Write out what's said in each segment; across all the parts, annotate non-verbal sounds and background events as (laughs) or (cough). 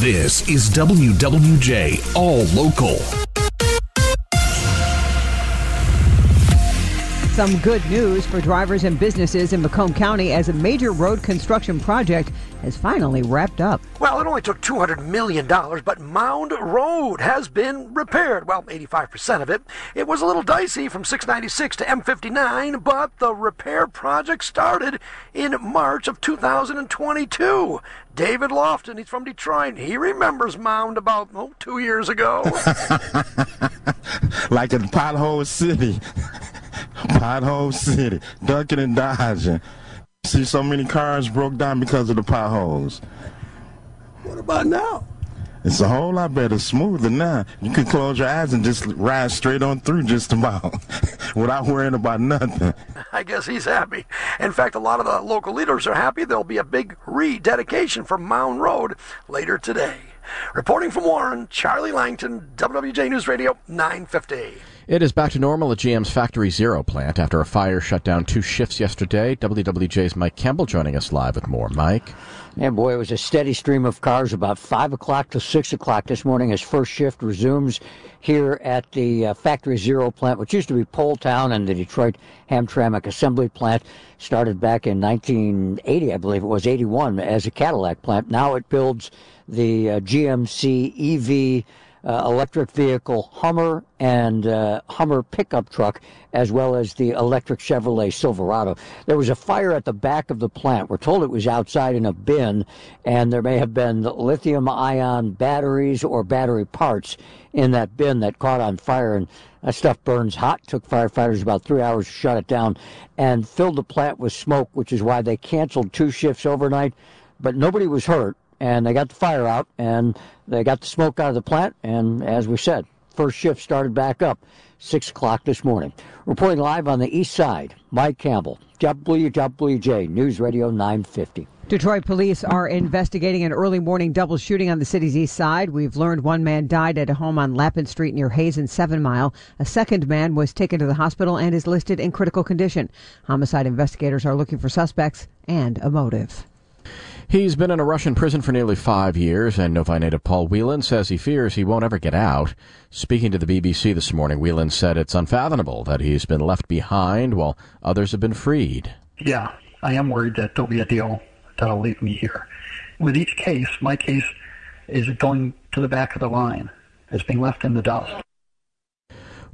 This is WWJ All Local. Some good news for drivers and businesses in Macomb County as a major road construction project has finally wrapped up. Well, it only took $200 million, but Mound Road has been repaired. Well, 85% of it. It was a little dicey from 696 to M59, but the repair project started in March of 2022. David Lofton, he's from Detroit. He remembers Mound about, oh, two years ago. (laughs) like in Pothole City. Pothole City, ducking and dodging. See, so many cars broke down because of the potholes. What about now? It's a whole lot better, smoother now. You can close your eyes and just ride straight on through just about (laughs) without worrying about nothing. I guess he's happy. In fact, a lot of the local leaders are happy. There'll be a big rededication for Mound Road later today. Reporting from Warren, Charlie Langton, WWJ News Radio 950. It is back to normal at GM's Factory Zero plant after a fire shut down two shifts yesterday. WWJ's Mike Campbell joining us live with more. Mike? Yeah, boy, it was a steady stream of cars about 5 o'clock to 6 o'clock this morning as first shift resumes here at the uh, Factory Zero plant, which used to be Poletown and the Detroit Hamtramck Assembly plant. Started back in 1980, I believe it was 81, as a Cadillac plant. Now it builds the uh, GMC EV uh, electric vehicle Hummer and uh, Hummer pickup truck, as well as the electric Chevrolet Silverado. There was a fire at the back of the plant. We're told it was outside in a bin, and there may have been lithium ion batteries or battery parts in that bin that caught on fire. And that stuff burns hot. Took firefighters about three hours to shut it down and filled the plant with smoke, which is why they canceled two shifts overnight. But nobody was hurt and they got the fire out and they got the smoke out of the plant. And as we said, first shift started back up 6 o'clock this morning. Reporting live on the east side, Mike Campbell, WWJ News Radio 950. Detroit police are investigating an early morning double shooting on the city's east side. We've learned one man died at a home on Lappin Street near Hayes and Seven Mile. A second man was taken to the hospital and is listed in critical condition. Homicide investigators are looking for suspects and a motive. He's been in a Russian prison for nearly five years, and Novi native Paul Whelan says he fears he won't ever get out. Speaking to the BBC this morning, Whelan said it's unfathomable that he's been left behind while others have been freed. Yeah, I am worried that there'll be a deal that'll leave me here. With each case, my case is going to the back of the line. It's being left in the dust.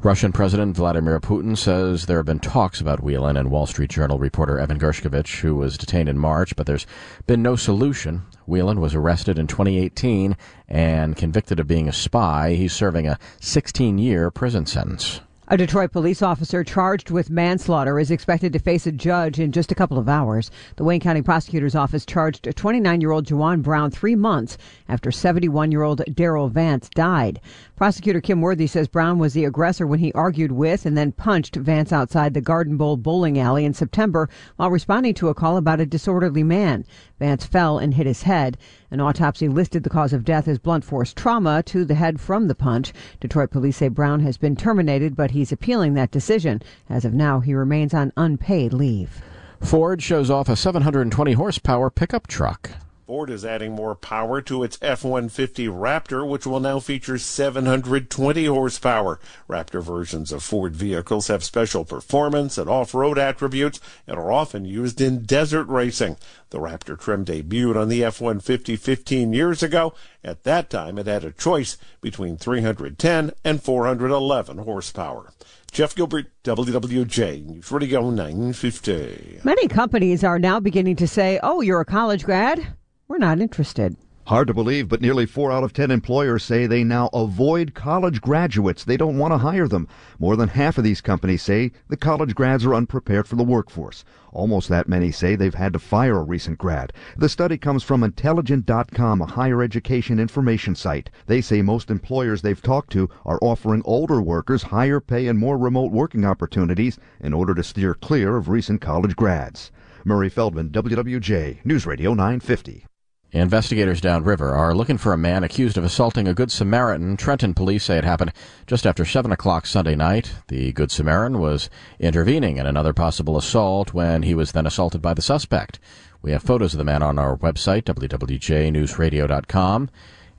Russian President Vladimir Putin says there have been talks about Whelan and Wall Street Journal reporter Evan Gershkovich, who was detained in March, but there's been no solution. Whelan was arrested in 2018 and convicted of being a spy. He's serving a 16 year prison sentence. A Detroit police officer charged with manslaughter is expected to face a judge in just a couple of hours. The Wayne County Prosecutor's Office charged 29 year old Juwan Brown three months after 71 year old Daryl Vance died. Prosecutor Kim Worthy says Brown was the aggressor when he argued with and then punched Vance outside the Garden Bowl bowling alley in September while responding to a call about a disorderly man. Vance fell and hit his head. An autopsy listed the cause of death as blunt force trauma to the head from the punch. Detroit police say Brown has been terminated, but he's appealing that decision. As of now, he remains on unpaid leave. Ford shows off a 720 horsepower pickup truck. Ford is adding more power to its F-150 Raptor, which will now feature 720 horsepower. Raptor versions of Ford vehicles have special performance and off-road attributes and are often used in desert racing. The Raptor trim debuted on the F-150 15 years ago. At that time, it had a choice between 310 and 411 horsepower. Jeff Gilbert, WWJ, News Radio 950. Many companies are now beginning to say, oh, you're a college grad? We're not interested. Hard to believe, but nearly four out of ten employers say they now avoid college graduates. They don't want to hire them. More than half of these companies say the college grads are unprepared for the workforce. Almost that many say they've had to fire a recent grad. The study comes from Intelligent.com, a higher education information site. They say most employers they've talked to are offering older workers higher pay and more remote working opportunities in order to steer clear of recent college grads. Murray Feldman, WWJ, News Radio 950. Investigators downriver are looking for a man accused of assaulting a Good Samaritan. Trenton police say it happened just after 7 o'clock Sunday night. The Good Samaritan was intervening in another possible assault when he was then assaulted by the suspect. We have photos of the man on our website, www.newsradio.com.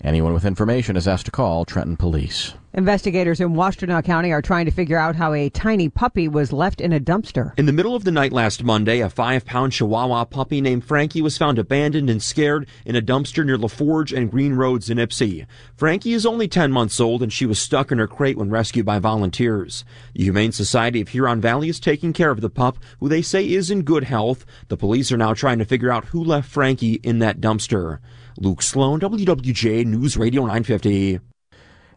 Anyone with information is asked to call Trenton Police. Investigators in Washtenaw County are trying to figure out how a tiny puppy was left in a dumpster. In the middle of the night last Monday, a five pound Chihuahua puppy named Frankie was found abandoned and scared in a dumpster near LeForge and Green Roads in Ypsi. Frankie is only 10 months old and she was stuck in her crate when rescued by volunteers. The Humane Society of Huron Valley is taking care of the pup, who they say is in good health. The police are now trying to figure out who left Frankie in that dumpster. Luke Sloan, WWJ News Radio 950.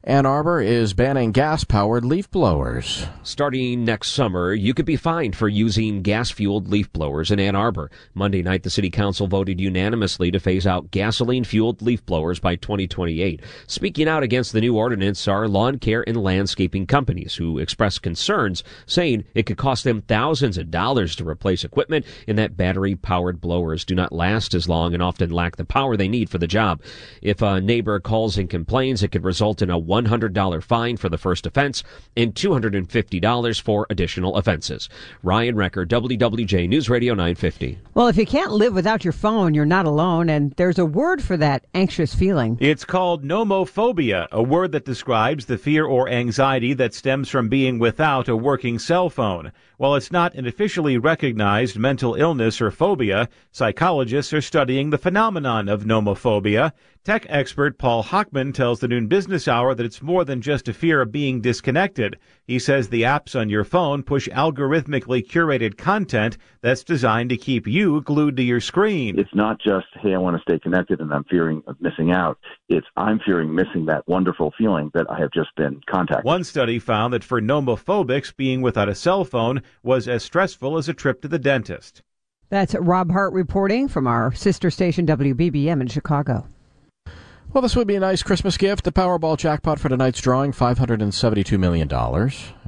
Ann Arbor is banning gas powered leaf blowers. Starting next summer, you could be fined for using gas fueled leaf blowers in Ann Arbor. Monday night, the City Council voted unanimously to phase out gasoline fueled leaf blowers by 2028. Speaking out against the new ordinance are lawn care and landscaping companies who expressed concerns, saying it could cost them thousands of dollars to replace equipment and that battery powered blowers do not last as long and often lack the power they need for the job. If a neighbor calls and complains, it could result in a $100 fine for the first offense and $250 for additional offenses. Ryan Recker, WWJ News Radio 950. Well, if you can't live without your phone, you're not alone, and there's a word for that anxious feeling. It's called nomophobia, a word that describes the fear or anxiety that stems from being without a working cell phone. While it's not an officially recognized mental illness or phobia, psychologists are studying the phenomenon of nomophobia. Tech expert Paul Hockman tells the Noon Business Hour that it's more than just a fear of being disconnected. He says the apps on your phone push algorithmically curated content that's designed to keep you glued to your screen. It's not just, hey, I want to stay connected and I'm fearing of missing out. It's I'm fearing missing that wonderful feeling that I have just been contacted. One study found that for nomophobics, being without a cell phone was as stressful as a trip to the dentist. That's Rob Hart reporting from our sister station WBBM in Chicago. Well, this would be a nice Christmas gift. The Powerball jackpot for tonight's drawing, $572 million.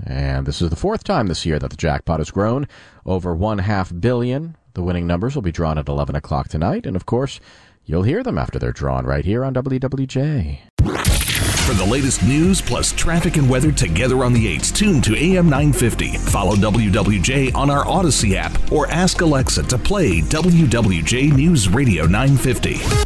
And this is the fourth time this year that the jackpot has grown over one half billion. The winning numbers will be drawn at 11 o'clock tonight. And of course, you'll hear them after they're drawn right here on WWJ. For the latest news plus traffic and weather together on the 8s, tune to AM 950. Follow WWJ on our Audacy app or ask Alexa to play WWJ News Radio 950.